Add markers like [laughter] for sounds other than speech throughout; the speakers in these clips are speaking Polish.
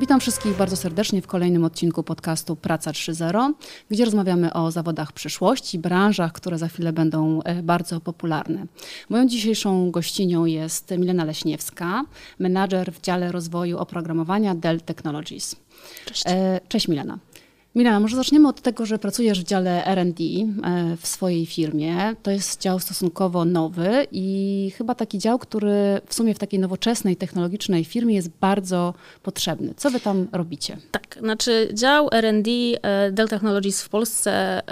Witam wszystkich bardzo serdecznie w kolejnym odcinku podcastu Praca 3.0, gdzie rozmawiamy o zawodach przyszłości, branżach, które za chwilę będą e, bardzo popularne. Moją dzisiejszą gościnią jest Milena Leśniewska, menadżer w dziale rozwoju oprogramowania Dell Technologies. Cześć. E, cześć Milena. Milena, może zaczniemy od tego, że pracujesz w dziale R&D e, w swojej firmie. To jest dział stosunkowo nowy i chyba taki dział, który w sumie w takiej nowoczesnej, technologicznej firmie jest bardzo potrzebny. Co wy tam robicie? Tak, znaczy dział R&D e, Dell Technologies w Polsce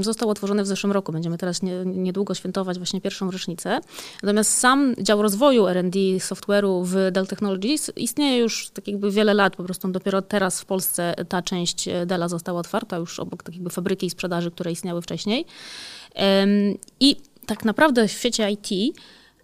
został otworzony w zeszłym roku. Będziemy teraz nie, niedługo świętować właśnie pierwszą rocznicę. Natomiast sam dział rozwoju R&D software'u w Dell Technologies istnieje już tak jakby wiele lat. Po prostu dopiero teraz w Polsce ta część Della została została otwarta już obok tak jakby fabryki i sprzedaży, które istniały wcześniej. I tak naprawdę w świecie IT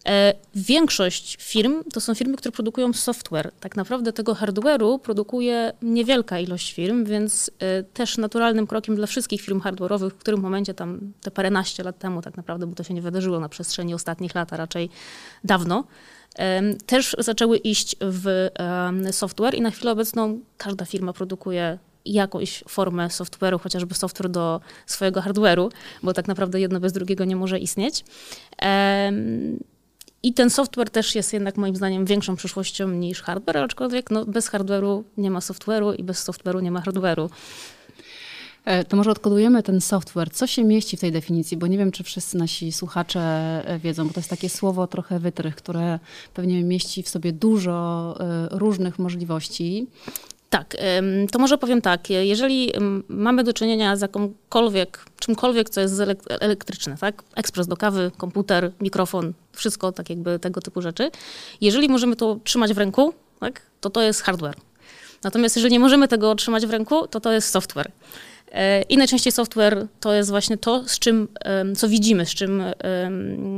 e, Większość firm to są firmy, które produkują software. Tak naprawdę tego hardware'u produkuje niewielka ilość firm, więc e, też naturalnym krokiem dla wszystkich firm hardware'owych, w którym momencie tam te paręnaście lat temu tak naprawdę, bo to się nie wydarzyło na przestrzeni ostatnich lat, a raczej dawno, też zaczęły iść w software i na chwilę obecną każda firma produkuje jakąś formę software'u, chociażby software do swojego hardware'u, bo tak naprawdę jedno bez drugiego nie może istnieć. I ten software też jest jednak moim zdaniem większą przyszłością niż hardware, aczkolwiek no, bez hardware'u nie ma software'u i bez software'u nie ma hardware'u. E, to może odkodujemy ten software. Co się mieści w tej definicji? Bo nie wiem, czy wszyscy nasi słuchacze e, wiedzą, bo to jest takie słowo trochę wytrych, które pewnie mieści w sobie dużo e, różnych możliwości. Tak, to może powiem tak, jeżeli mamy do czynienia z jakąkolwiek, czymkolwiek, co jest elektryczne, tak? Ekspres do kawy, komputer, mikrofon, wszystko tak jakby tego typu rzeczy. Jeżeli możemy to trzymać w ręku, tak? to to jest hardware. Natomiast jeżeli nie możemy tego trzymać w ręku, to to jest software. E, I najczęściej software to jest właśnie to, z czym, co widzimy, z czym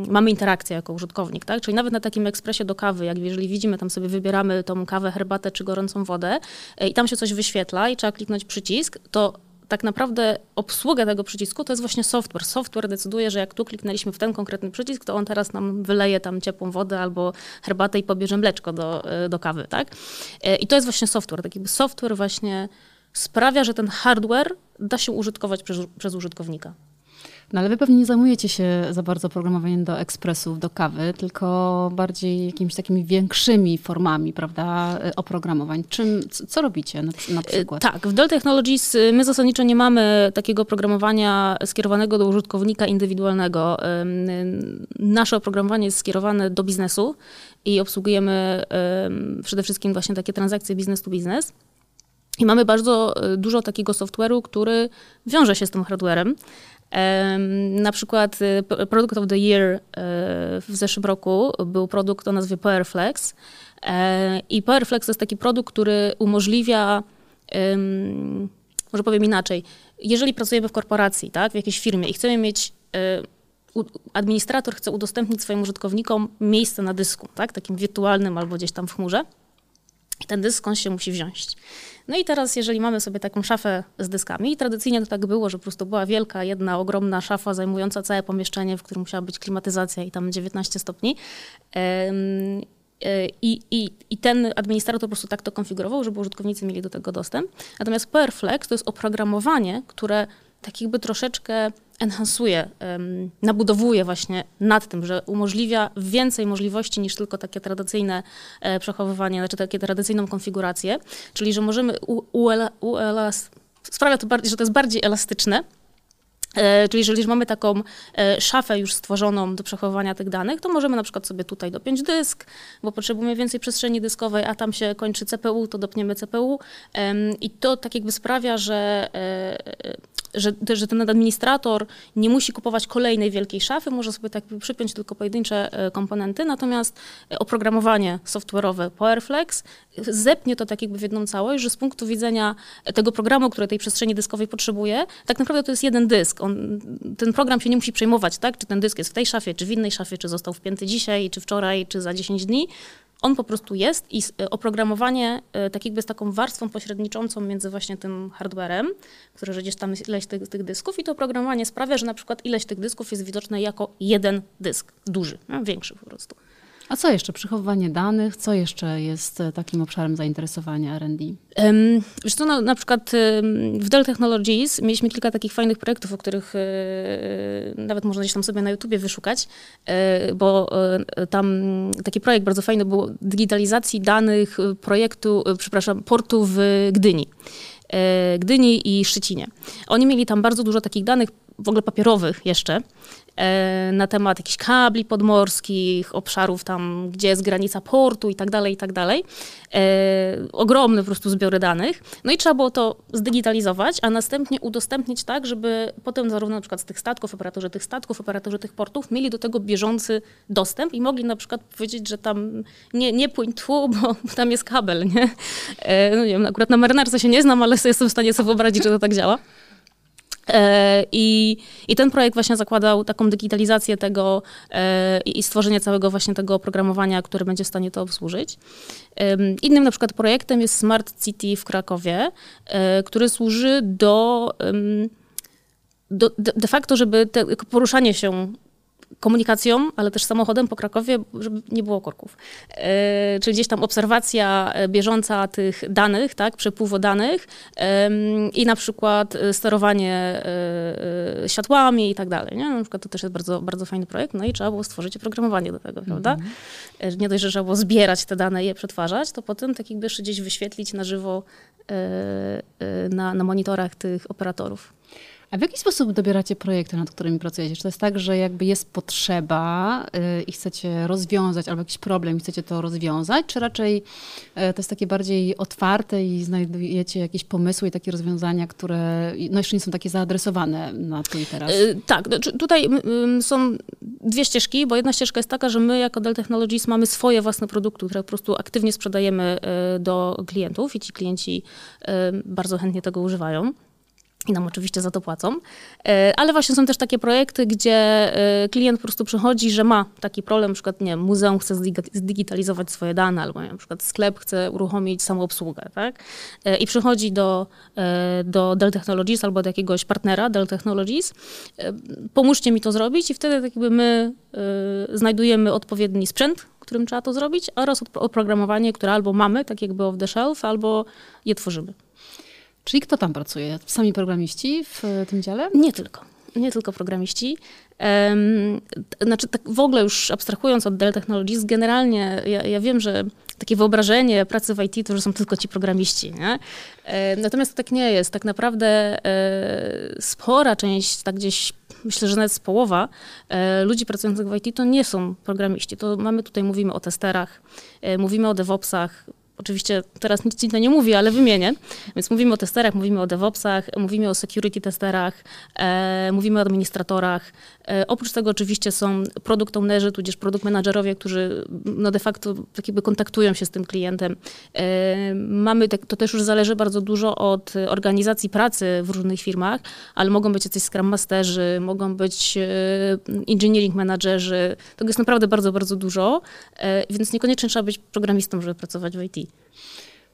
mamy interakcję jako użytkownik, tak? Czyli nawet na takim ekspresie do kawy, jak jeżeli widzimy, tam sobie wybieramy tą kawę, herbatę czy gorącą wodę e, i tam się coś wyświetla i trzeba kliknąć przycisk, to tak naprawdę obsługa tego przycisku to jest właśnie software. Software decyduje, że jak tu kliknęliśmy w ten konkretny przycisk, to on teraz nam wyleje tam ciepłą wodę albo herbatę i pobierze mleczko do, e, do kawy, tak? I to jest właśnie software, taki software właśnie sprawia, że ten hardware da się użytkować przez, przez użytkownika. No ale wy pewnie nie zajmujecie się za bardzo programowaniem do ekspresów, do kawy, tylko bardziej jakimiś takimi większymi formami, prawda, oprogramowań. Czym, co robicie na, na przykład? Tak, w Dell Technologies y, my zasadniczo nie mamy takiego oprogramowania skierowanego do użytkownika indywidualnego. Nasze oprogramowanie jest skierowane do biznesu i obsługujemy przede wszystkim właśnie takie transakcje business to business. I mamy bardzo y, dużo takiego software'u, który wiąże się z tym hardwarem. Na przykład y, Product of the Year y, w zeszłym roku był produkt o nazwie Powerflex. E, I Powerflex to jest taki produkt, który umożliwia, może powiem inaczej, jeżeli pracujemy w korporacji, tak, w jakiejś firmie i chcemy mieć administrator chce udostępnić swoim użytkownikom miejsce na dysku, tak, takim wirtualnym albo gdzieś tam w chmurze. Ten dysk on się musi wziąć. No i teraz, jeżeli mamy sobie taką szafę z dyskami, i tradycyjnie to tak było, że po prostu była wielka, jedna ogromna szafa zajmująca całe pomieszczenie, w którym musiała być klimatyzacja i tam 19 stopni. E, I, i, I ten administrator po prostu tak to konfigurował, żeby użytkownicy mieli do tego dostęp. Natomiast PowerFlex to jest oprogramowanie, które tak jakby troszeczkę enhancuje, nabudowuje właśnie nad tym, że umożliwia więcej możliwości niż tylko takie tradycyjne e, przechowywanie, znaczy takie tradycyjną konfigurację, czyli że możemy sprawia to bardziej, że to jest bardziej elastyczne, Czyli jeżeli mamy taką e, szafę już stworzoną do przechowywania tych danych, to możemy na przykład sobie tutaj dopiąć dysk, bo potrzebujemy więcej przestrzeni dyskowej, a tam się kończy CPU, to dopniemy CPU. I to tak jakby sprawia, że że, że ten administrator nie musi kupować kolejnej wielkiej szafy, może sobie tak przypiąć tylko pojedyncze e, komponenty, natomiast e, oprogramowanie software'owe PowerFlex zepnie to tak jakby w jedną całość, że z punktu widzenia tego programu, który tej przestrzeni dyskowej potrzebuje, tak naprawdę to jest jeden dysk. On, ten program się nie musi przejmować, tak, czy ten dysk jest w tej szafie, czy w innej szafie, czy został wpięty dzisiaj, czy wczoraj, czy za 10 dni. On po prostu jest i e, oprogramowanie e, tak jakby taką warstwą pośredniczącą między właśnie tym hardwarem, który gdzieś tam jest ileś tych, tych, dysków i to oprogramowanie sprawia, że na przykład ileś tych dysków jest widoczne jako jeden dysk, duży, no, większy po prostu. A co jeszcze? Przechowywanie danych? Co jeszcze jest e, takim obszarem zainteresowania R&D? Um, wiesz co, no, na przykład w Dell Technologies mieliśmy kilka takich fajnych projektów, o których e, nawet można gdzieś tam sobie na YouTubie wyszukać, e, bo tam taki projekt bardzo fajny był digitalizacji danych projektu, przepraszam, portu w Gdyni. Gdyni i Szczecinie. Oni mieli tam bardzo dużo takich danych, w ogóle papierowych jeszcze, E, na temat jakichś kabli podmorskich, obszarów tam, gdzie jest granica portu i tak dalej, i tak dalej. E, ogromne po prostu zbiory danych. No i trzeba było to zdigitalizować, a następnie udostępnić tak, żeby potem zarówno na przykład z tych statków, operatorzy tych statków, operatorzy tych portów mieli do tego bieżący dostęp i mogli na przykład powiedzieć, że tam nie, nie płyń tu, bo [laughs] tam jest kabel, nie? E, no nie wiem, akurat na marynarce się nie znam, ale jestem w stanie sobie wyobrazić, że to tak działa. E, I, I ten projekt właśnie zakładał taką digitalizację tego e, i stworzenie całego właśnie tego oprogramowania, które będzie w stanie to obsłużyć. Innym na przykład projektem jest Smart City w Krakowie, e, który służy do, do de facto, żeby te, poruszanie się komunikacją, ale też samochodem po Krakowie, żeby nie było korków. E, czyli gdzieś tam obserwacja e, bieżąca tych danych, tak, przepływu danych e, i na przykład e, sterowanie e, e, światłami i tak dalej. Nie? Na przykład to też jest bardzo, bardzo fajny projekt, no i trzeba było stworzyć oprogramowanie do tego, prawda? Mm -hmm. Nie dość, że trzeba było zbierać te dane i je przetwarzać, to potem tak jakby jeszcze gdzieś wyświetlić na żywo na, na monitorach tych operatorów. A w jaki sposób dobieracie projekty, nad którymi pracujecie? Czy to jest tak, że jakby jest potrzeba yy, i chcecie rozwiązać, albo jakiś problem i chcecie to rozwiązać, czy raczej yy, to jest takie bardziej otwarte i znajdujecie jakieś pomysły i takie rozwiązania, które no jeszcze nie są takie zaadresowane na tu i teraz? Yy, tak, no, tutaj są dwie ścieżki, bo jedna ścieżka jest taka, że my jako Dell Technologies mamy swoje własne produkty, które po prostu aktywnie sprzedajemy y, do klientów i ci klienci y, bardzo chętnie tego używają i nam oczywiście za to płacą. E, ale właśnie są też takie projekty, gdzie e, klient po prostu przychodzi, że ma taki problem, na przykład nie muzeum chce zdigitalizować swoje dane, albo na przykład sklep chce uruchomić samoobsługę, tak? E, I przychodzi do, do Dell Technologies albo do jakiegoś partnera Dell Technologies, pomóżcie mi to zrobić i wtedy tak jakby my znajdujemy odpowiedni sprzęt, którym trzeba to zrobić, oraz oprogramowanie, które albo mamy, tak jakby off the shelf, albo je tworzymy. Czyli kto tam pracuje? Sami programiści w tym dziale? Nie tylko. Nie tylko programiści. Znaczy, tak w ogóle już abstrahując od Dell Technologies, generalnie ja, ja, wiem, że takie wyobrażenie pracy w IT to, że są tylko ci programiści. Nie? E, natomiast to tak nie jest. Tak naprawdę e, spora część, tak gdzieś myślę, że nawet połowa e, ludzi pracujących w IT to nie są programiści. To mamy tutaj, mówimy o testerach, e, mówimy o DevOpsach, Oczywiście teraz nic ci to nie mówi, ale wymienię. Więc mówimy o testerach, mówimy o DevOpsach, mówimy o security testerach, e, mówimy o administratorach. E, oprócz tego oczywiście są product ownerzy, tudzież produkt managerowie, którzy no de facto tak jakby kontaktują się z tym klientem. E, mamy, to też już zależy bardzo dużo od organizacji pracy w różnych firmach, ale mogą być jacyś Scrum Masterzy, mogą być e, engineering managerzy. Tego jest naprawdę bardzo, bardzo dużo, e, więc niekoniecznie trzeba być programistą, żeby pracować w IT.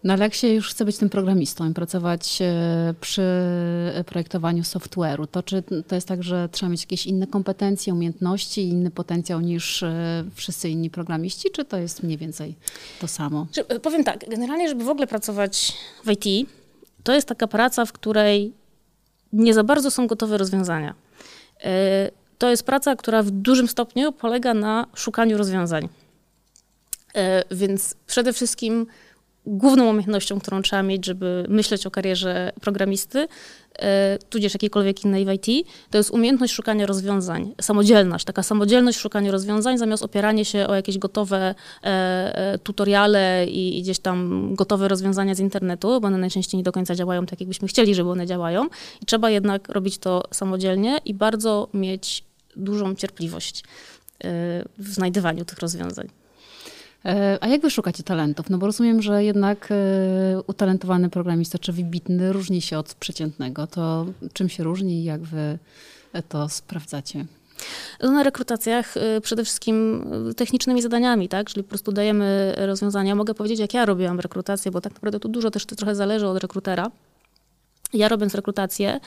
No ale jak się już chce być tym programistą i pracować e, przy projektowaniu software'u, to czy to jest tak, że trzeba mieć jakieś inne kompetencje, umiejętności inny potencjał niż e, wszyscy inni programiści, czy to jest mniej więcej to samo? E, powiem tak, generalnie, żeby w ogóle pracować w IT, to jest taka praca, w której nie za bardzo są gotowe rozwiązania. To jest praca, która w dużym stopniu polega na szukaniu rozwiązań. Więc przede wszystkim główną umiejętnością, którą trzeba mieć, żeby myśleć o karierze programisty, e, tudzież jakiejkolwiek innej w IT, to jest umiejętność szukania rozwiązań, samodzielność, taka samodzielność szukania rozwiązań, zamiast opieranie się o jakieś gotowe e, e, tutoriale i, i, gdzieś tam gotowe rozwiązania z internetu, bo one najczęściej nie do końca działają tak, jakbyśmy chcieli, żeby one działają. I trzeba jednak robić to samodzielnie i bardzo mieć dużą cierpliwość w znajdywaniu tych rozwiązań. E, a jak wy szukacie talentów? No bo rozumiem, że jednak e, utalentowany programista czy wybitny różni się od przeciętnego. To czym się różni i jak wy to sprawdzacie? No, na rekrutacjach e, przede wszystkim technicznymi zadaniami, tak? Czyli po prostu dajemy rozwiązania. Mogę powiedzieć, jak ja robiłam rekrutację, bo tak naprawdę to dużo też trochę zależy od rekrutera. Ja robiąc rekrutację,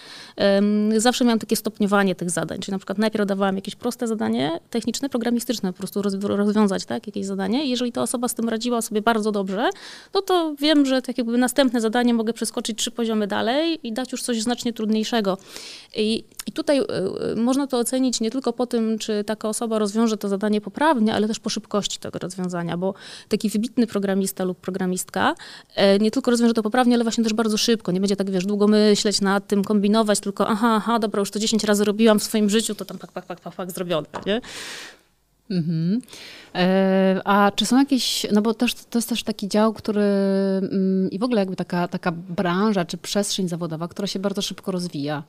zawsze miałam takie stopniowanie tych zadań, czyli na przykład najpierw dawałam jakieś proste zadanie techniczne, programistyczne, po prostu rozwiązać tak, jakieś zadanie. Jeżeli ta osoba z tym radziła sobie bardzo dobrze, no to wiem, że tak jakby następne zadanie mogę przeskoczyć trzy poziomy dalej i dać już coś znacznie trudniejszego. I, i tutaj y, y, można to ocenić nie tylko po tym, czy taka osoba rozwiąże to zadanie poprawnie, ale też po szybkości tego rozwiązania, bo taki wybitny programista lub programistka y, nie tylko rozwiąże to poprawnie, ale właśnie też bardzo szybko. Nie będzie tak, wiesz, długo myśleć nad tym, kombinować, tylko aha, aha, dobra, już to 10 razy robiłam w swoim życiu, to tam pak, pak, pak, pak, pak zrobione, nie? Mhm. E, a czy są jakieś, no bo też, to jest też taki dział, który mm, i w ogóle jakby taka, taka branża czy przestrzeń zawodowa, która się bardzo szybko rozwija.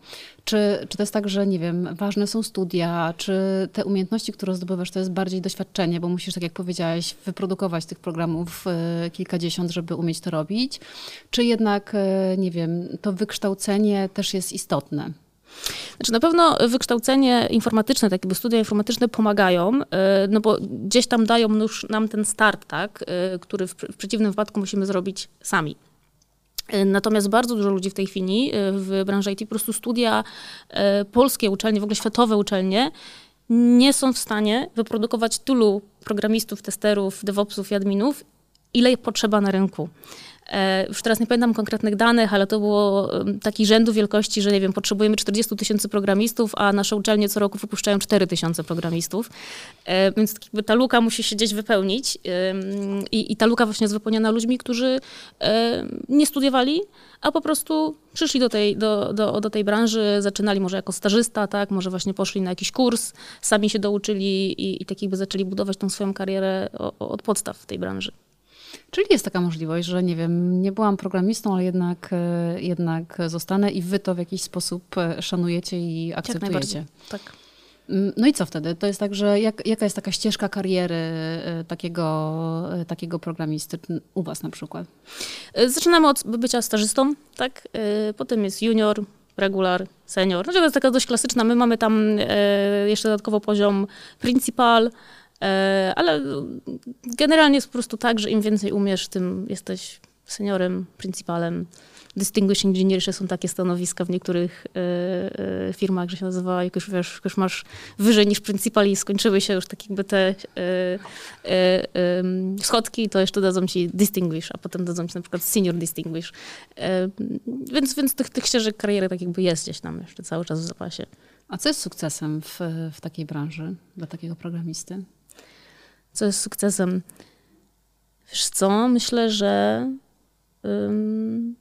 Czy, czy to jest tak, że nie wiem, ważne są studia, czy te umiejętności, które zdobywasz, to jest bardziej doświadczenie, bo musisz, tak jak powiedziałaś, wyprodukować tych programów e, kilkadziesiąt, żeby umieć to robić, czy jednak, e, nie wiem, to wykształcenie też jest istotne? Znaczy na pewno wykształcenie informatyczne, takie studia informatyczne pomagają, e, no bo gdzieś tam dają już nam ten start, tak, e, który w, w przeciwnym wypadku musimy zrobić sami. E, natomiast bardzo dużo ludzi w tej chwili w branży IT, po prostu studia polskie uczelnie, w ogóle światowe uczelnie, nie są w stanie wyprodukować tylu programistów, testerów, DevOpsów i adminów, ile potrzeba na rynku. E, już teraz nie pamiętam konkretnych danych, ale to było taki rzędu wielkości, że nie wiem, potrzebujemy 40 tysięcy programistów, a nasze uczelnie co roku wypuszczają 4 tysiące programistów. E, więc ta luka musi się gdzieś wypełnić. I, I ta luka właśnie jest wypełniona ludźmi, którzy nie studiowali, a po prostu przyszli do tej, do, do, do tej branży, zaczynali może jako stażysta, tak, może właśnie poszli na jakiś kurs, sami się douczyli i, i tak jakby zaczęli budować tą swoją karierę od podstaw w tej branży. Czyli jest taka możliwość, że nie wiem, nie byłam programistą, ale jednak, e, jednak zostanę i wy to w jakiś sposób e, szanujecie i akceptujecie. Tak. Mm, no i co wtedy? To jest tak, że jak, jaka jest taka ścieżka kariery e, takiego, takiego programisty u was na przykład? Zaczynamy od bycia stażystą, tak? Potem jest junior, regular, senior. Znaczy to jest taka dość klasyczna. My mamy tam jeszcze dodatkowo poziom principal, ale generalnie jest po prostu tak, że im więcej umiesz, tym jesteś seniorem, principalem. Distinguished Engineer, są takie stanowiska w niektórych y, y, firmach, że się nazywa, jak już, wiesz, już masz wyżej niż principal i skończyły się już tak jakby te y, schodki, to jeszcze dadzą ci Distinguish, a potem dadzą ci na przykład Senior Distinguish. więc więc tych, tych ścieżek kariery tak jakby jest gdzieś tam jeszcze cały czas w zapasie. A co jest sukcesem w, w takiej branży dla takiego programisty? Co jest sukcesem. Wiesz co, myślę, że um,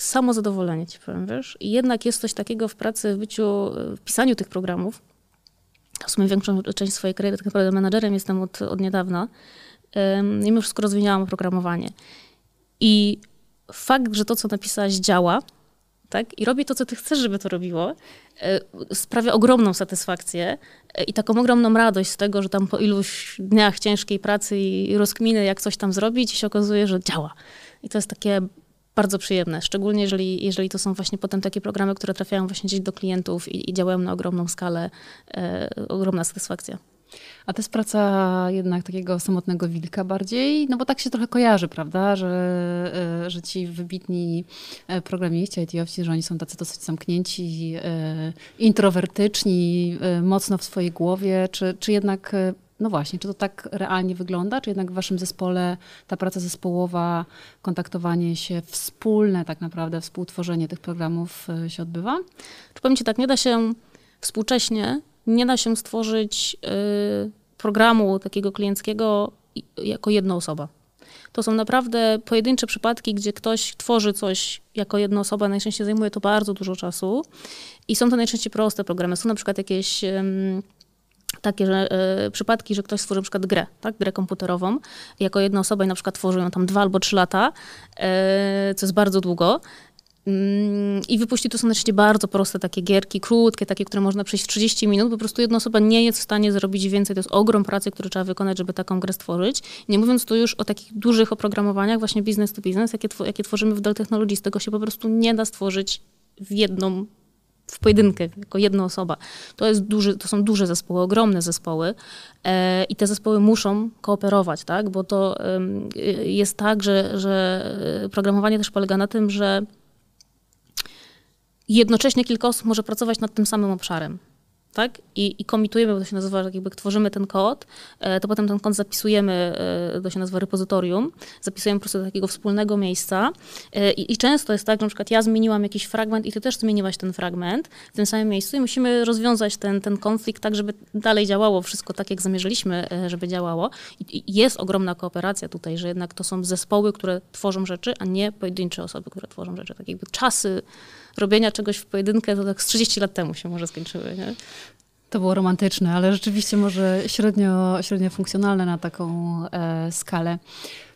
samo zadowolenie ci powiem, wiesz. I jednak jest coś takiego w pracy, w byciu, w pisaniu tych programów. W sumie większą część swojej kariery tak naprawdę menadżerem jestem od, od niedawna. Um, mimo wszystko rozwijałam oprogramowanie. I fakt, że to, co napisałaś, działa, tak? I robi to, co ty chcesz, żeby to robiło, e, sprawia ogromną satysfakcję e, i taką ogromną radość z tego, że tam po iluś dniach ciężkiej pracy i rozkminy, jak coś tam zrobić, się okazuje, że działa. I to jest takie bardzo przyjemne, szczególnie jeżeli, jeżeli to są właśnie potem takie programy, które trafiają właśnie gdzieś do klientów i, i działają na ogromną skalę, e, ogromna satysfakcja. A to jest praca jednak takiego samotnego wilka bardziej, no bo tak się trochę kojarzy, prawda, że, e, że ci wybitni e, programiści, IT-owcy, że oni są tacy dosyć zamknięci, e, introwertyczni, mocno w swojej głowie, czy, czy jednak no właśnie, czy to tak realnie wygląda, czy jednak w waszym zespole ta praca zespołowa, kontaktowanie się wspólne tak naprawdę, współtworzenie tych programów się odbywa? Czy powiem ci tak, nie da się współcześnie nie da się stworzyć y, programu takiego klienckiego jako jedna osoba. To są naprawdę pojedyncze przypadki, gdzie ktoś tworzy coś jako jedna osoba, najczęściej zajmuje to bardzo dużo czasu i są to najczęściej proste programy. Są na przykład jakieś takie że, y, przypadki, że ktoś stworzy przykład grę, tak, grę komputerową jako jedna osoba i na przykład tworzy ją tam dwa albo trzy lata, y, co jest bardzo długo. Mm, I wypuści to są oczywiście bardzo proste takie gierki, krótkie, takie, które można przejść w 30 minut. Po prostu jedna osoba nie jest w stanie zrobić więcej. To jest ogrom pracy, który trzeba wykonać, żeby taką grę stworzyć. Nie mówiąc tu już o takich dużych oprogramowaniach, właśnie business to business, jakie, jakie tworzymy w Dell Technologies. Tego się po prostu nie da stworzyć w jedną w pojedynkę, jako jedna osoba. To, jest duży, to są duże zespoły, ogromne zespoły e, i te zespoły muszą kooperować, tak? bo to e, jest tak, że, że programowanie też polega na tym, że jednocześnie kilka osób może pracować nad tym samym obszarem tak? I, I komitujemy, bo to się nazywa, jakby tworzymy ten kod, e, to potem ten kod zapisujemy, e, to się nazywa repozytorium, zapisujemy po prostu do takiego wspólnego miejsca e, I, i, często jest tak, że na przykład ja zmieniłam jakiś fragment i ty też zmieniłaś ten fragment w tym samym miejscu i musimy rozwiązać ten, ten konflikt tak, żeby dalej działało wszystko tak, jak zamierzyliśmy, żeby działało. I, I jest ogromna kooperacja tutaj, że jednak to są zespoły, które tworzą rzeczy, a nie pojedyncze osoby, które tworzą rzeczy. Tak jakby czasy robienia czegoś w pojedynkę to tak z 30 lat temu się może skończyły, nie? To było romantyczne, ale rzeczywiście może średnio, średnio funkcjonalne na taką e, skalę.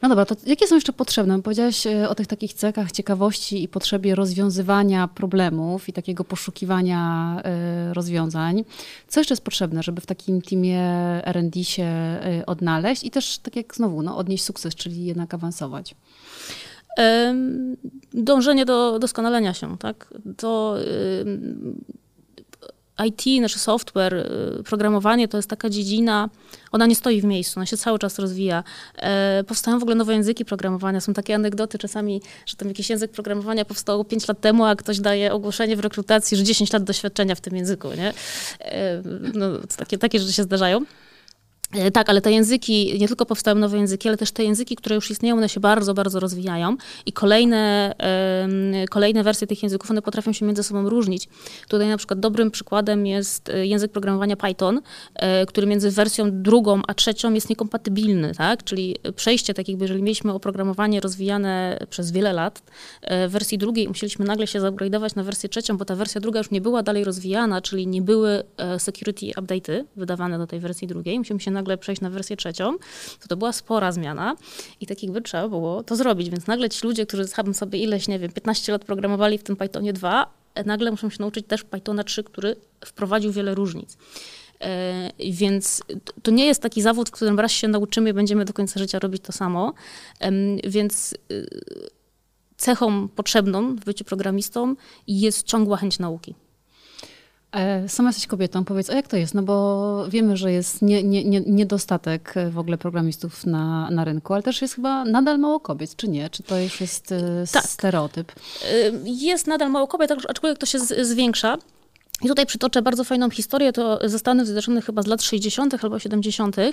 No dobra, to jakie są jeszcze potrzebne? Powiedziałaś e, o tych takich cechach ciekawości i potrzebie rozwiązywania problemów i takiego poszukiwania e, rozwiązań. Co jeszcze jest potrzebne, żeby w takim teamie R&D się e, odnaleźć i też tak jak znowu, no, odnieść sukces, czyli jednak awansować? Dążenie do doskonalenia się, tak? To IT, nasz software, y, programowanie to jest taka dziedzina, ona nie stoi w miejscu, ona się cały czas rozwija. E, powstają w ogóle nowe języki programowania. Są takie anegdoty czasami, że tam jakiś język programowania powstał 5 lat temu, a ktoś daje ogłoszenie w rekrutacji, że 10 lat doświadczenia w tym języku. Nie? E, no, takie, takie rzeczy się zdarzają. E, tak, ale te języki, nie tylko powstają nowe języki, ale też te języki, które już istnieją, one się bardzo, bardzo rozwijają i kolejne, kolejne wersje tych języków, one potrafią się między sobą różnić. Tutaj na przykład dobrym przykładem jest e, język programowania Python, e, który między wersją drugą a trzecią jest niekompatybilny, tak? Czyli przejście, tak jakby jeżeli mieliśmy oprogramowanie rozwijane przez wiele lat, w wersji drugiej musieliśmy nagle się zupgrade'ować na wersję trzecią, bo ta wersja druga już nie była dalej rozwijana, czyli nie były security update'y wydawane do tej wersji drugiej. Musimy się nagle przejść na wersję trzecią, to to była spora zmiana i tak jakby trzeba było to zrobić. Więc nagle ci ludzie, którzy sobie ileś, nie wiem, 15 lat programowali w tym Pythonie 2, nagle muszą się nauczyć też Pythona 3, który wprowadził wiele różnic. E, więc to nie jest taki zawód, w którym raz się nauczymy i będziemy do końca życia robić to samo. Więc y, cechą potrzebną w byciu programistą jest ciągła chęć nauki. E, sama jesteś kobietą, powiedz, a jak to jest? No bo wiemy, że jest nie, nie, nie, niedostatek w ogóle programistów na, na rynku, ale też jest chyba nadal mało kobiet, czy nie? Czy to już jest e, tak. stereotyp? E, jest nadal mało kobiet, aczkolwiek to się zwiększa. I tutaj przytoczę bardzo fajną historię, to ze Stanów Zjednoczonych chyba z lat 60. albo 70., yy,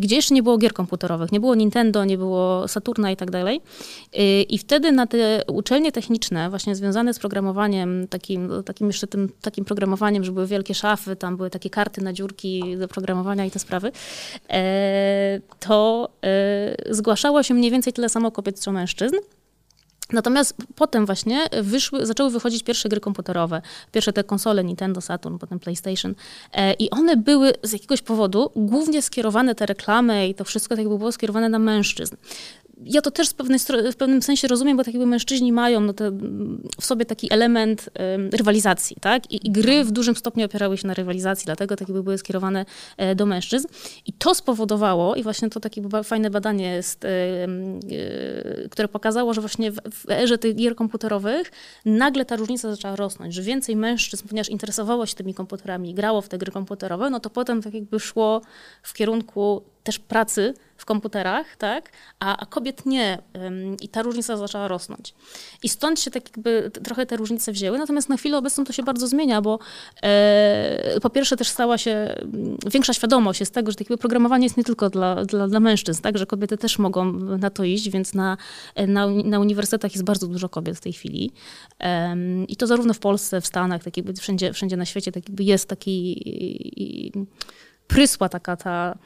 gdzie jeszcze nie było gier komputerowych, nie było Nintendo, nie było Saturna i tak dalej. Yy, I wtedy na te uczelnie techniczne, właśnie związane z programowaniem, takim, takim jeszcze tym takim programowaniem, że były wielkie szafy, tam były takie karty na dziurki do programowania i te sprawy, yy, to yy, zgłaszało się mniej więcej tyle samo kobiet co mężczyzn. Natomiast potem właśnie wyszły, zaczęły wychodzić pierwsze gry komputerowe. Pierwsze te konsole Nintendo, Saturn, potem PlayStation. E, I one były z jakiegoś powodu głównie skierowane, te reklamy i to wszystko tak jakby było skierowane na mężczyzn ja to też pewnej, w pewnym sensie rozumiem, bo tak jakby mężczyźni mają no te, w sobie taki element rywalizacji, tak? I, I, gry w dużym stopniu opierały się na rywalizacji, dlatego tak jakby były skierowane e, do mężczyzn. I to spowodowało, i właśnie to takie fajne badanie jest, e, które pokazało, że właśnie w, w erze tych gier komputerowych nagle ta różnica zaczęła rosnąć, że więcej mężczyzn, ponieważ interesowało się tymi komputerami, grało w te gry komputerowe, no to potem tak jakby szło w kierunku też pracy w komputerach, tak? a, a kobiet nie. I ta różnica zaczęła rosnąć. I stąd się tak jakby trochę te różnice wzięły, natomiast na chwilę obecną to się bardzo zmienia, bo e, po pierwsze też stała się mm, większa świadomość jest tego, że tak jakby programowanie jest nie tylko dla, dla, dla mężczyzn, tak? że kobiety też mogą na to iść, więc na, na, na uniwersytetach jest bardzo dużo kobiet w tej chwili. E, I to zarówno w Polsce, w Stanach, tak jakby wszędzie, wszędzie na świecie tak jakby jest taki prysła taka ta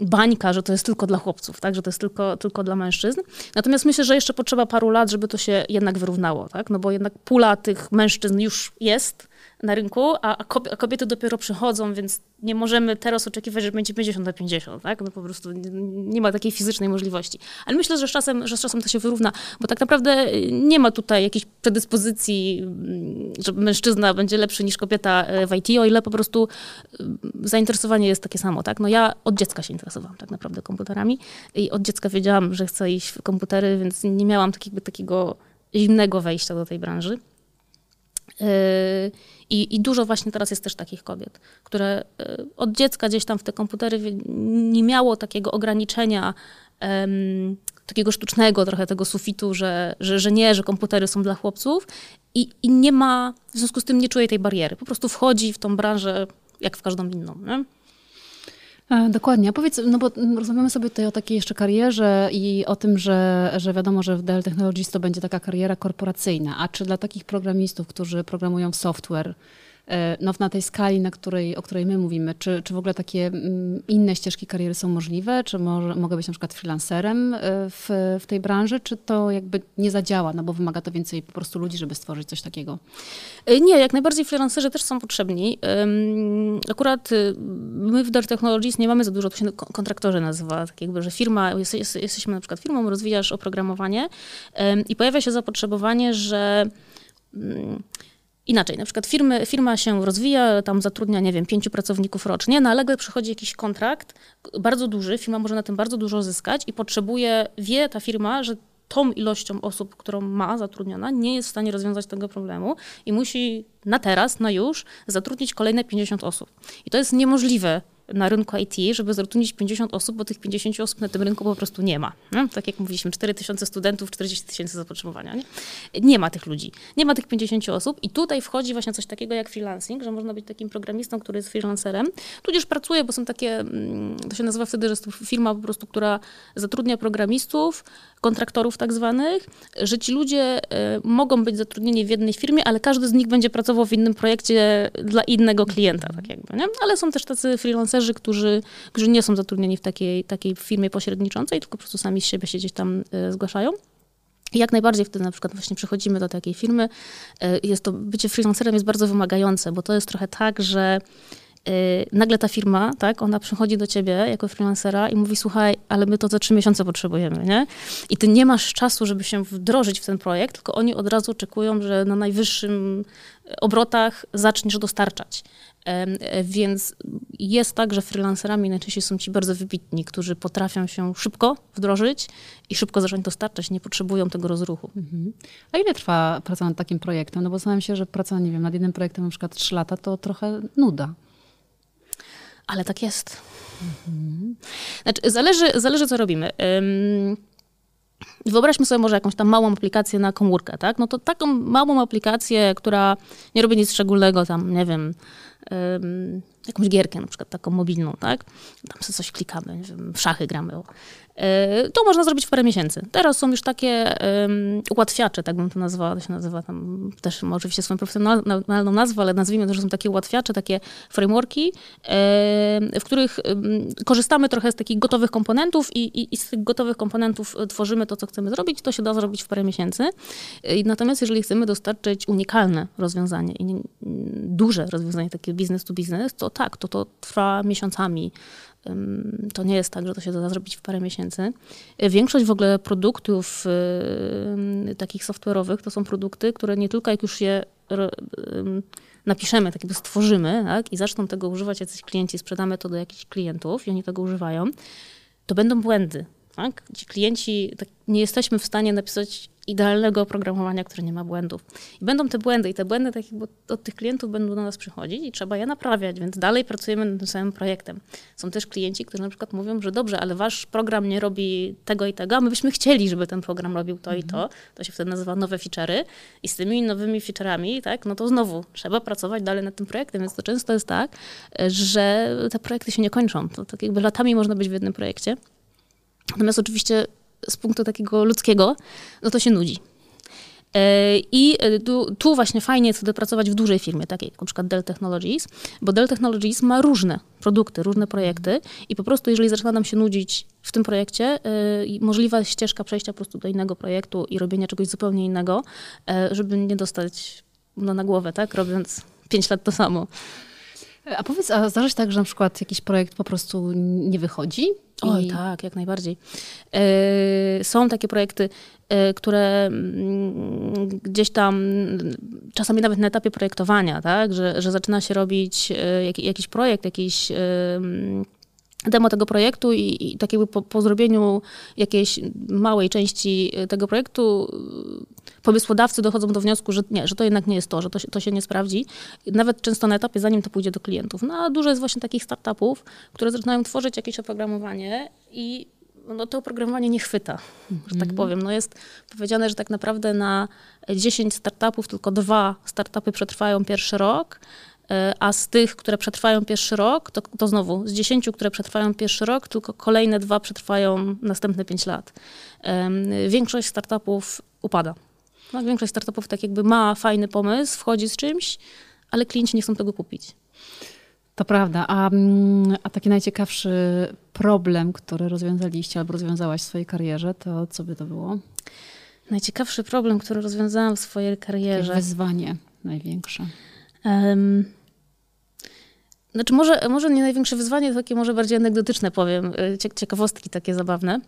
bańka, że to jest tylko dla chłopców, tak? że to jest tylko, tylko dla mężczyzn. Natomiast myślę, że jeszcze potrzeba paru lat, żeby to się jednak wyrównało, tak? no bo jednak pula tych mężczyzn już jest, na rynku, a, kobiety dopiero przychodzą, więc nie możemy teraz oczekiwać, że będzie 50 na 50, tak? No po prostu nie ma takiej fizycznej możliwości. Ale myślę, że z czasem, że z czasem to się wyrówna, bo tak naprawdę nie ma tutaj jakiejś predyspozycji, mm, że mężczyzna będzie lepszy niż kobieta e, w IT, o ile po prostu mm, zainteresowanie jest takie samo, tak? No ja od dziecka się interesowałam tak naprawdę komputerami i od dziecka wiedziałam, że chcę iść w komputery, więc nie miałam takiego, takiego zimnego wejścia do tej branży. I, I, dużo właśnie teraz jest też takich kobiet, które od dziecka gdzieś tam w te komputery nie miało takiego ograniczenia um, takiego sztucznego trochę tego sufitu, że, że, że nie, że komputery są dla chłopców i, i nie ma, w związku z tym nie czuje tej bariery. Po prostu wchodzi w tą branżę jak w każdą inną. Nie? E, dokładnie. A powiedz, no bo rozmawiamy sobie tutaj o takiej jeszcze karierze i o tym, że, że wiadomo, że w Dell Technologies to będzie taka kariera korporacyjna. A czy dla takich programistów, którzy programują software, E, no, na tej skali, na której, o której my mówimy, czy, czy w ogóle takie mm, inne ścieżki kariery są możliwe? Czy może, mogę być na przykład freelancerem e, w, w tej branży, czy to jakby nie zadziała, no bo wymaga to więcej po prostu ludzi, żeby stworzyć coś takiego? E, nie, jak najbardziej freelancerzy też są potrzebni. Akurat y, my w Dart Technologies nie mamy za dużo, to się kontraktorzy nazywa, tak jakby, że firma, jest, jest, jesteśmy na przykład firmą, rozwijasz oprogramowanie i pojawia się zapotrzebowanie, że mm, Inaczej, na przykład firmy, firma się rozwija, tam zatrudnia, nie wiem, pięciu pracowników rocznie, nalegle przychodzi jakiś kontrakt, bardzo duży, firma może na tym bardzo dużo zyskać i potrzebuje, wie ta firma, że tą ilością osób, którą ma zatrudniona, nie jest w stanie rozwiązać tego problemu i musi na teraz, na już, zatrudnić kolejne 50 osób. I to jest niemożliwe na rynku IT, żeby zatrudnić 50 osób, bo tych 50 osób na tym rynku po prostu nie ma. Tak jak mówiliśmy, 4 tysiące studentów, 40 tysięcy zapotrzebowania. Nie? nie ma tych ludzi, nie ma tych 50 osób i tutaj wchodzi właśnie coś takiego jak freelancing, że można być takim programistą, który jest freelancerem, tudzież pracuje, bo są takie, mm, to się nazywa wtedy, że jest to firma po prostu, która zatrudnia programistów, kontraktorów tak zwanych, że ci ludzie y, mogą być zatrudnieni w jednej firmie, ale każdy z nich będzie pracował w innym projekcie dla innego klienta, tak jakby, nie? Ale są też tacy freelancerzy, którzy, którzy nie są zatrudnieni w takiej, takiej firmie pośredniczącej, tylko po prostu sami z siebie się gdzieś tam y, zgłaszają. Jak najbardziej wtedy na przykład właśnie przychodzimy do takiej firmy. Y, jest to, bycie freelancerem jest bardzo wymagające, bo to jest trochę tak, że nagle ta firma, tak, ona przychodzi do ciebie jako freelancera i mówi, słuchaj, ale my to za trzy miesiące potrzebujemy, nie? I ty nie masz czasu, żeby się wdrożyć w ten projekt, tylko oni od razu oczekują, że na najwyższym obrotach zaczniesz dostarczać. Więc jest tak, że freelancerami najczęściej są ci bardzo wybitni, którzy potrafią się szybko wdrożyć i szybko zacząć dostarczać, nie potrzebują tego rozruchu. Mhm. A ile trwa praca nad takim projektem? No bo zastanawiam się, że praca, nie wiem, nad jednym projektem na przykład 3 lata to trochę nuda ale tak jest. Mhm. Znaczy, zależy, zależy, co robimy. Wyobraźmy sobie może jakąś tam małą aplikację na komórkę, tak? No to taką małą aplikację, która nie robi nic szczególnego, tam, nie wiem, jakąś gierkę na przykład taką mobilną, tak? Tam sobie coś klikamy, w szachy gramy. E, to można zrobić w parę miesięcy. Teraz są już takie um, ułatwiacze, tak bym to nazwała, to się nazywa tam też ma oczywiście swoją profesjonalną nazwę, ale nazwijmy to, że są takie ułatwiacze, takie frameworki, w których korzystamy trochę z takich gotowych komponentów i, i, i, z tych gotowych komponentów tworzymy to, co chcemy zrobić, to się da zrobić w parę miesięcy. Natomiast jeżeli chcemy dostarczyć unikalne rozwiązanie i duże rozwiązanie, takie business to business, to tak, to to trwa miesiącami. To nie jest tak, że to się da zrobić w parę miesięcy. Większość w ogóle produktów takich software'owych to są produkty, które nie tylko jak już je napiszemy, tak jakby stworzymy tak, i zaczną tego używać jacyś klienci, sprzedamy to do jakichś klientów i oni tego używają, to będą błędy. Tak? Ci klienci, tak, nie jesteśmy w stanie napisać idealnego oprogramowania, które nie ma błędów. I będą te błędy i te błędy tak jakby od tych klientów będą do nas przychodzić i trzeba je naprawiać, więc dalej pracujemy nad tym samym projektem. Są też klienci, którzy na przykład mówią, że dobrze, ale wasz program nie robi tego i tego, a my byśmy chcieli, żeby ten program robił to mhm. i to. Mhm. To się wtedy nazywa nowe feature'y i z tymi nowymi feature'ami, tak, no to znowu trzeba pracować dalej nad tym projektem, więc to często jest tak, że te projekty się nie kończą. To tak jakby latami można być w jednym projekcie. Natomiast oczywiście z punktu takiego ludzkiego, no to się nudzi. E, I e, tu, tu, właśnie fajnie jest wtedy pracować w dużej firmie, takiej jak na przykład Dell Technologies, bo Dell Technologies ma różne produkty, różne projekty i po prostu jeżeli zaczyna nam się nudzić w tym projekcie, yy, możliwa ścieżka przejścia po prostu do innego projektu i robienia czegoś zupełnie innego, żeby nie dostać no, na głowę, tak, robiąc pięć lat to samo. A powiedz, a zdarza się tak, że na przykład jakiś projekt po prostu nie wychodzi? Oj, tak, jak najbardziej. E, są takie projekty, e, które mm, gdzieś tam, czasami nawet na etapie projektowania, tak, że, że zaczyna się robić e, jakiś projekt, jakiś demo tego projektu i, i tak jakby po, po, zrobieniu jakiejś małej części tego projektu pomysłodawcy dochodzą do wniosku, że nie, że to jednak nie jest to, że to się, to się nie sprawdzi. Nawet często na etapie, zanim to pójdzie do klientów. No a dużo jest właśnie takich startupów, które zaczynają tworzyć jakieś oprogramowanie i no, to oprogramowanie nie chwyta, że tak mhm. powiem. No jest powiedziane, że tak naprawdę na 10 startupów tylko dwa startupy przetrwają pierwszy rok, e, a z tych, które przetrwają pierwszy rok, to, to znowu z 10, które przetrwają pierwszy rok, tylko kolejne dwa przetrwają następne 5 lat. Większość startupów upada. No, większość startupów tak jakby ma fajny pomysł, wchodzi z czymś, ale klienci nie chcą tego kupić. To prawda. A, mm, a taki najciekawszy problem, który rozwiązaliście albo rozwiązałaś w swojej karierze, to co by to było? Najciekawszy problem, który rozwiązałam w swojej karierze. Takie wyzwanie największe. Um, znaczy może, może nie największe wyzwanie, takie może bardziej anegdotyczne powiem, y, ciekawostki takie zabawne.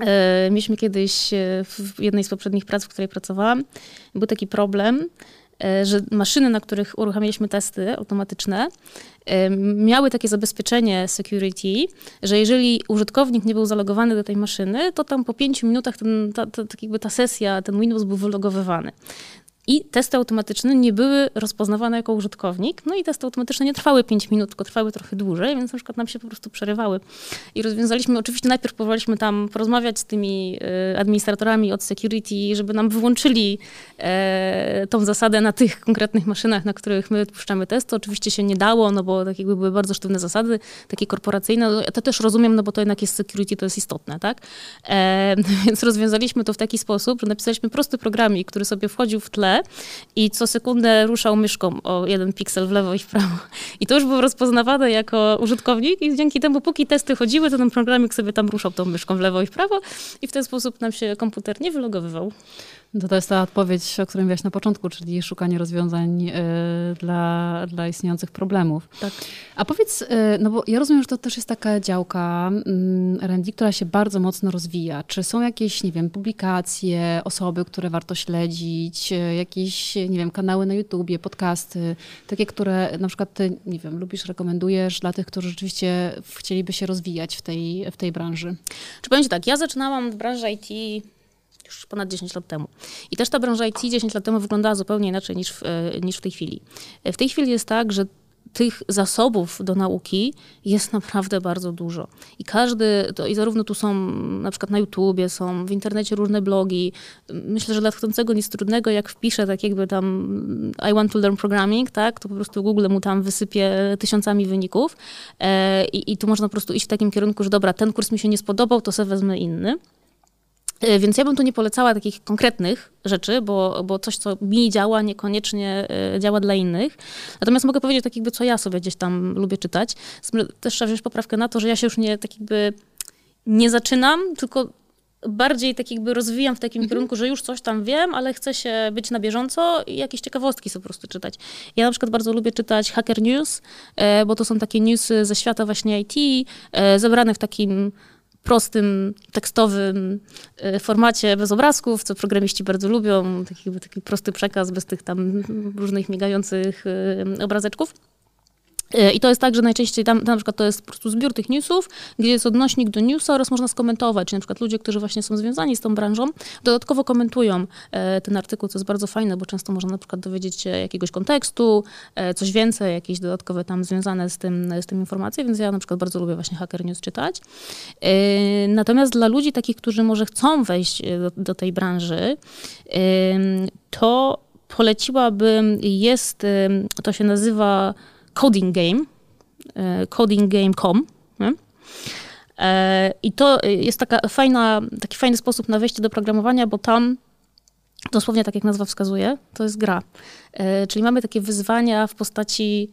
E, mieliśmy kiedyś e, w jednej z poprzednich prac, w której pracowałam, był taki problem, e, że maszyny, na których uruchamialiśmy testy automatyczne, miały takie zabezpieczenie security, że jeżeli użytkownik nie był zalogowany do tej maszyny, to tam po pięciu minutach ten, ta, ta, tak jakby ta sesja, ten Windows był wylogowywany. I testy automatyczne nie były rozpoznawane jako użytkownik. No i testy automatyczne nie trwały 5 minut, tylko trwały trochę dłużej, więc na przykład nam się po prostu przerywały. I rozwiązaliśmy, oczywiście najpierw próbowaliśmy tam porozmawiać z tymi e, administratorami od security, żeby nam wyłączyli e, tą zasadę na tych konkretnych maszynach, na których my puszczamy testy. Oczywiście się nie dało, no bo tak jakby były bardzo sztywne zasady, takie korporacyjne. No, ja to też rozumiem, no bo to jednak jest security, to jest istotne, tak? E, [laughs] więc rozwiązaliśmy to w taki sposób, że napisaliśmy prosty programik, który sobie wchodził w tle i co sekundę ruszał myszką o jeden piksel w lewo i w prawo. I to już było rozpoznawane jako użytkownik i dzięki temu, póki testy chodziły, to ten programik sobie tam ruszał tą myszką w lewo i w prawo i w ten sposób nam się komputer nie wylogowywał. To, to jest ta odpowiedź, o której mówiłaś na początku, czyli szukanie rozwiązań y, dla, dla istniejących problemów. Tak. A powiedz, y, no bo ja rozumiem, że to też jest taka działka y, R&D, która się bardzo mocno rozwija. Czy są jakieś, nie wiem, publikacje, osoby, które warto śledzić, y, jakieś, nie wiem, kanały na YouTubie, podcasty, takie, które na przykład ty, nie wiem, lubisz, rekomendujesz dla tych, którzy rzeczywiście chcieliby się rozwijać w tej, w tej branży? Czy powiem tak, ja zaczynałam w branży IT już ponad 10 lat temu. I też ta branża IT 10 lat temu wyglądała zupełnie inaczej niż w, e, niż w tej chwili. E, w tej chwili jest tak, że tych zasobów do nauki jest naprawdę bardzo dużo. I każdy, to, i zarówno tu są na przykład na YouTubie, są w internecie różne blogi. Myślę, że dla chcącego nic trudnego, jak wpiszę tak jakby tam I want to learn programming, tak, to po prostu Google mu tam wysypie tysiącami wyników. E, i, I tu można po prostu iść w takim kierunku, że dobra, ten kurs mi się nie spodobał, to sobie wezmę inny. E, więc ja bym tu nie polecała takich konkretnych rzeczy, bo, bo coś, co mi działa, niekoniecznie e, działa dla innych. Natomiast mogę powiedzieć tak jakby, co ja sobie gdzieś tam lubię czytać. Też trzeba wziąć poprawkę na to, że ja się już nie tak jakby nie zaczynam, tylko bardziej tak jakby rozwijam w takim mhm. kierunku, że już coś tam wiem, ale chcę się być na bieżąco i jakieś ciekawostki sobie po prostu czytać. Ja na przykład bardzo lubię czytać Hacker News, e, bo to są takie newsy ze świata właśnie IT, zebrane w takim prostym, tekstowym e, formacie bez obrazków, co programiści bardzo lubią, taki, taki prosty przekaz bez tych tam różnych migających e, obrazeczków. E, I to jest tak, że najczęściej tam, tam na przykład to jest po prostu zbiór tych newsów, gdzie jest odnośnik do newsa oraz można skomentować, czyli na przykład ludzie, którzy właśnie są związani z tą branżą, dodatkowo komentują e, ten artykuł, co jest bardzo fajne, bo często można na przykład dowiedzieć się jakiegoś kontekstu, e, coś więcej, jakieś dodatkowe tam związane z tym, z tym informacje, więc ja na przykład bardzo lubię właśnie Hacker News czytać. Natomiast dla ludzi takich, którzy może chcą wejść do, do tej branży, to poleciłabym, jest, to się nazywa Coding Game, e, codinggame.com. E, I to jest taka fajna, taki fajny sposób na wejście do programowania, bo tam dosłownie tak jak nazwa wskazuje, to jest gra. E, czyli mamy takie wyzwania w postaci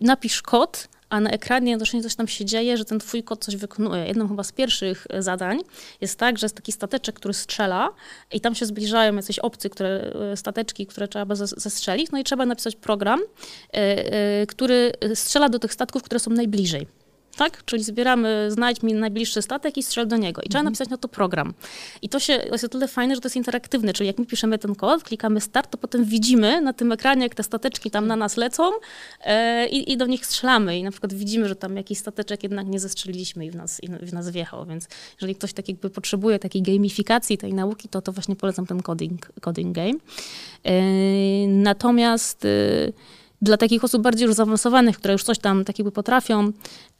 napisz kod a na ekranie jednocześnie coś tam się dzieje, że ten twój kod coś wykonuje. Jedną chyba z pierwszych e, zadań jest tak, że jest taki stateczek, który strzela i tam się zbliżają jacyś obcy, które, e, stateczki, które trzeba zestrzelić, no i trzeba napisać program, e, który strzela do tych statków, które są najbliżej. Tak? Czyli zbieramy, znajdź mi najbliższy statek i strzel do niego. I trzeba mhm. napisać na to program. I to, się, jest o tyle fajne, że to jest interaktywne, czyli jak my piszemy ten kod, klikamy start, to potem widzimy na tym ekranie, jak te stateczki tam na nas lecą e, i, i, do nich strzelamy. I na przykład widzimy, że tam jakiś stateczek jednak nie zestrzeliliśmy i w nas, i w nas wjechał. Więc jeżeli ktoś tak jakby potrzebuje takiej gamifikacji tej nauki, to, to właśnie polecam ten coding, coding game. E, natomiast... E, dla takich osób bardziej już zaawansowanych, które już coś tam takiego potrafią,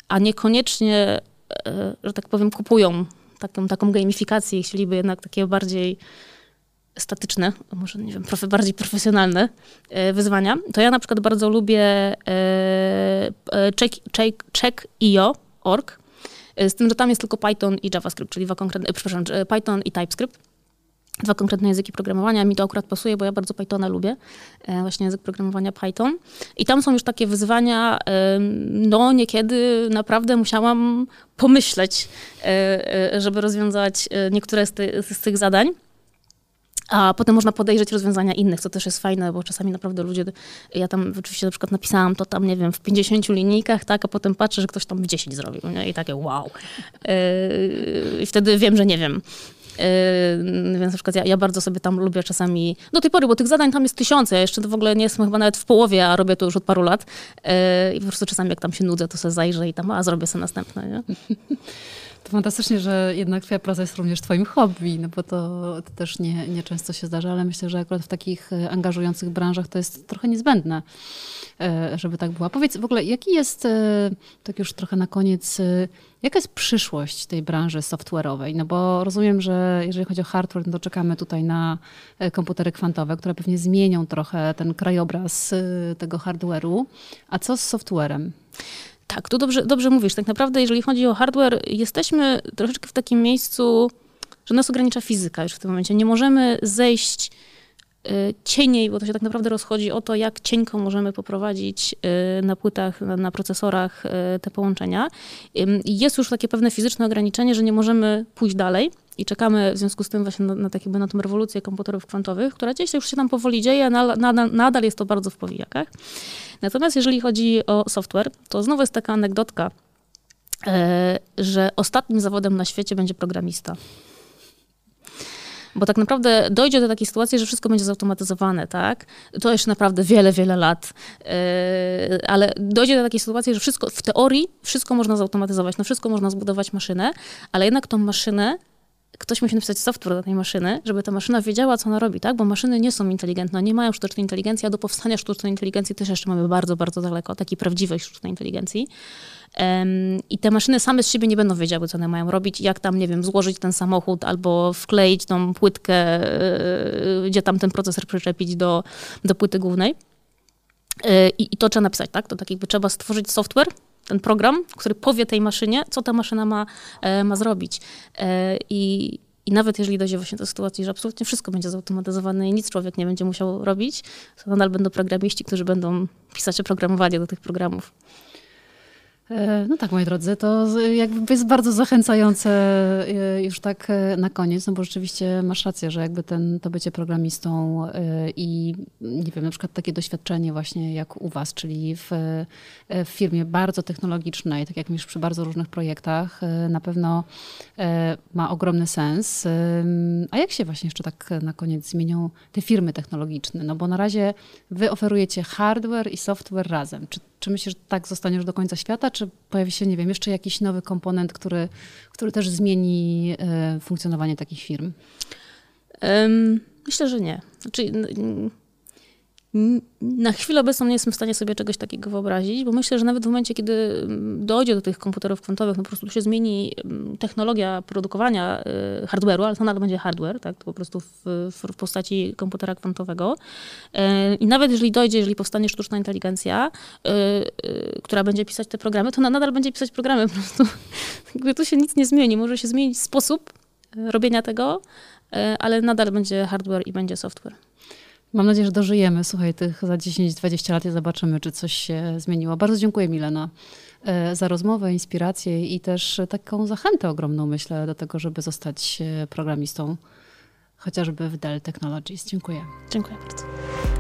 a niekoniecznie, e, że tak powiem, kupują taką, taką gamifikację i chcieliby jednak takie bardziej statyczne, może nie wiem, bardziej profesjonalne e, wyzwania, to ja na przykład bardzo lubię e, check, check, check.io.org, z tym, że tam jest tylko Python i JavaScript, czyli konkretne, przepraszam, Python i TypeScript dwa konkretne języki programowania. Mi to akurat pasuje, bo ja bardzo Pythona lubię, e, właśnie język programowania Python. I tam są już takie wyzwania, no niekiedy naprawdę musiałam pomyśleć, e, e, żeby rozwiązać niektóre z, ty, z tych zadań. A potem można podejrzeć rozwiązania innych, co też jest fajne, bo czasami naprawdę ludzie, ja tam oczywiście na przykład napisałam to tam, nie wiem, w 50 linijkach, tak, a potem patrzę, że ktoś tam w 10 zrobił, nie? I takie wow. I wtedy wiem, że nie wiem. Yy, więc na przykład ja, ja, bardzo sobie tam lubię czasami, do tej pory, bo tych zadań tam jest tysiące, ja jeszcze w ogóle nie jestem chyba nawet w połowie, a robię to już od paru lat. Yy, I po prostu czasami jak tam się nudzę, to sobie zajrzę i tam, a zrobię sobie następne, nie? [laughs] To fantastycznie, że jednak twoja praca jest również twoim hobby, no bo to, to też nie, nie często się zdarza, ale myślę, że akurat w takich e, angażujących branżach to jest trochę niezbędne, żeby tak była. Powiedz w ogóle, jaki jest, e, tak już trochę na koniec, jaka jest przyszłość tej branży software'owej? No bo rozumiem, że jeżeli chodzi o hardware, no to czekamy tutaj na komputery kwantowe, które pewnie zmienią trochę ten krajobraz tego hardware'u. A co z software'em? Tak, tu dobrze, dobrze mówisz. Tak naprawdę, jeżeli chodzi o hardware, jesteśmy troszeczkę w takim miejscu, że nas ogranicza fizyka już w tym momencie. Nie możemy zejść cieniej, bo to się tak naprawdę rozchodzi o to, jak cienko możemy poprowadzić y, na płytach, na, procesorach y, te połączenia. Jest już takie pewne fizyczne ograniczenie, że nie możemy pójść dalej i czekamy w związku z tym właśnie na, na, tak na tą rewolucję komputerów kwantowych, która gdzieś już się tam powoli dzieje, a nadal, nadal jest to bardzo w powijakach. Natomiast jeżeli chodzi o software, to znowu jest taka anegdotka, że ostatnim zawodem na świecie będzie programista. Bo tak naprawdę dojdzie do takiej sytuacji, że wszystko będzie zautomatyzowane, tak? To jeszcze naprawdę wiele, wiele lat. Yy, ale dojdzie do takiej sytuacji, że wszystko, w teorii wszystko można zautomatyzować, na wszystko można zbudować maszynę, ale jednak tą maszynę ktoś musi napisać software do tej maszyny, żeby ta maszyna wiedziała, co ona robi, tak? Bo maszyny nie są inteligentne, nie mają sztucznej inteligencji, a do powstania sztucznej inteligencji też jeszcze mamy bardzo, bardzo daleko, takiej prawdziwej sztucznej inteligencji. Um, I te maszyny same z siebie nie będą wiedziały, co one mają robić, jak tam, nie wiem, złożyć ten samochód albo wkleić tą płytkę, yy, gdzie tam ten procesor przyczepić do, do płyty głównej. Yy, I to trzeba napisać, tak? To tak jakby trzeba stworzyć software, ten program, który powie tej maszynie, co ta maszyna ma, e, ma zrobić. E, I, I nawet jeżeli dojdzie właśnie do sytuacji, że absolutnie wszystko będzie zautomatyzowane i nic człowiek nie będzie musiał robić, to nadal będą programiści, którzy będą pisać oprogramowanie do tych programów. E, no tak, moi drodzy, to jakby jest bardzo zachęcające e, już tak e, na koniec, no bo rzeczywiście masz rację, że jakby ten, to bycie programistą i nie wiem, na przykład takie doświadczenie właśnie jak u was, czyli w, w firmie bardzo technologicznej, tak jak mówisz przy bardzo różnych projektach, na pewno ma ogromny sens. A jak się właśnie jeszcze tak na koniec zmienią te firmy technologiczne? No bo na razie wy oferujecie hardware i software razem. Czy czy myślisz, że tak zostaniesz do końca świata, czy pojawi się, nie wiem, jeszcze jakiś nowy komponent, który, który też zmieni e, funkcjonowanie takich firm? Myślę, że nie. Znaczy, na chwilę obecną nie jestem w stanie sobie czegoś takiego wyobrazić, bo myślę, że nawet w momencie, kiedy mm, dojdzie do tych komputerów kwantowych, no po prostu się zmieni mm, technologia produkowania y, hardware'u, ale to nadal będzie hardware, tak, to po prostu w, w postaci komputera kwantowego. Y, I nawet jeżeli dojdzie, jeżeli powstanie sztuczna inteligencja, y, która będzie pisać te programy, to nadal będzie pisać programy [laughs] po prostu. Jakby tu się nic nie zmieni. Może się zmienić sposób robienia tego, ale nadal będzie hardware i będzie software. Mam nadzieję, że dożyjemy. Słuchaj, tych za 10-20 lat i zobaczymy, czy coś się zmieniło. Bardzo dziękuję Milena e, za rozmowę, inspirację i też taką zachętę ogromną, myślę, do tego, żeby zostać e, programistą, chociażby w Dell Technologies. Dziękuję. Dziękuję bardzo.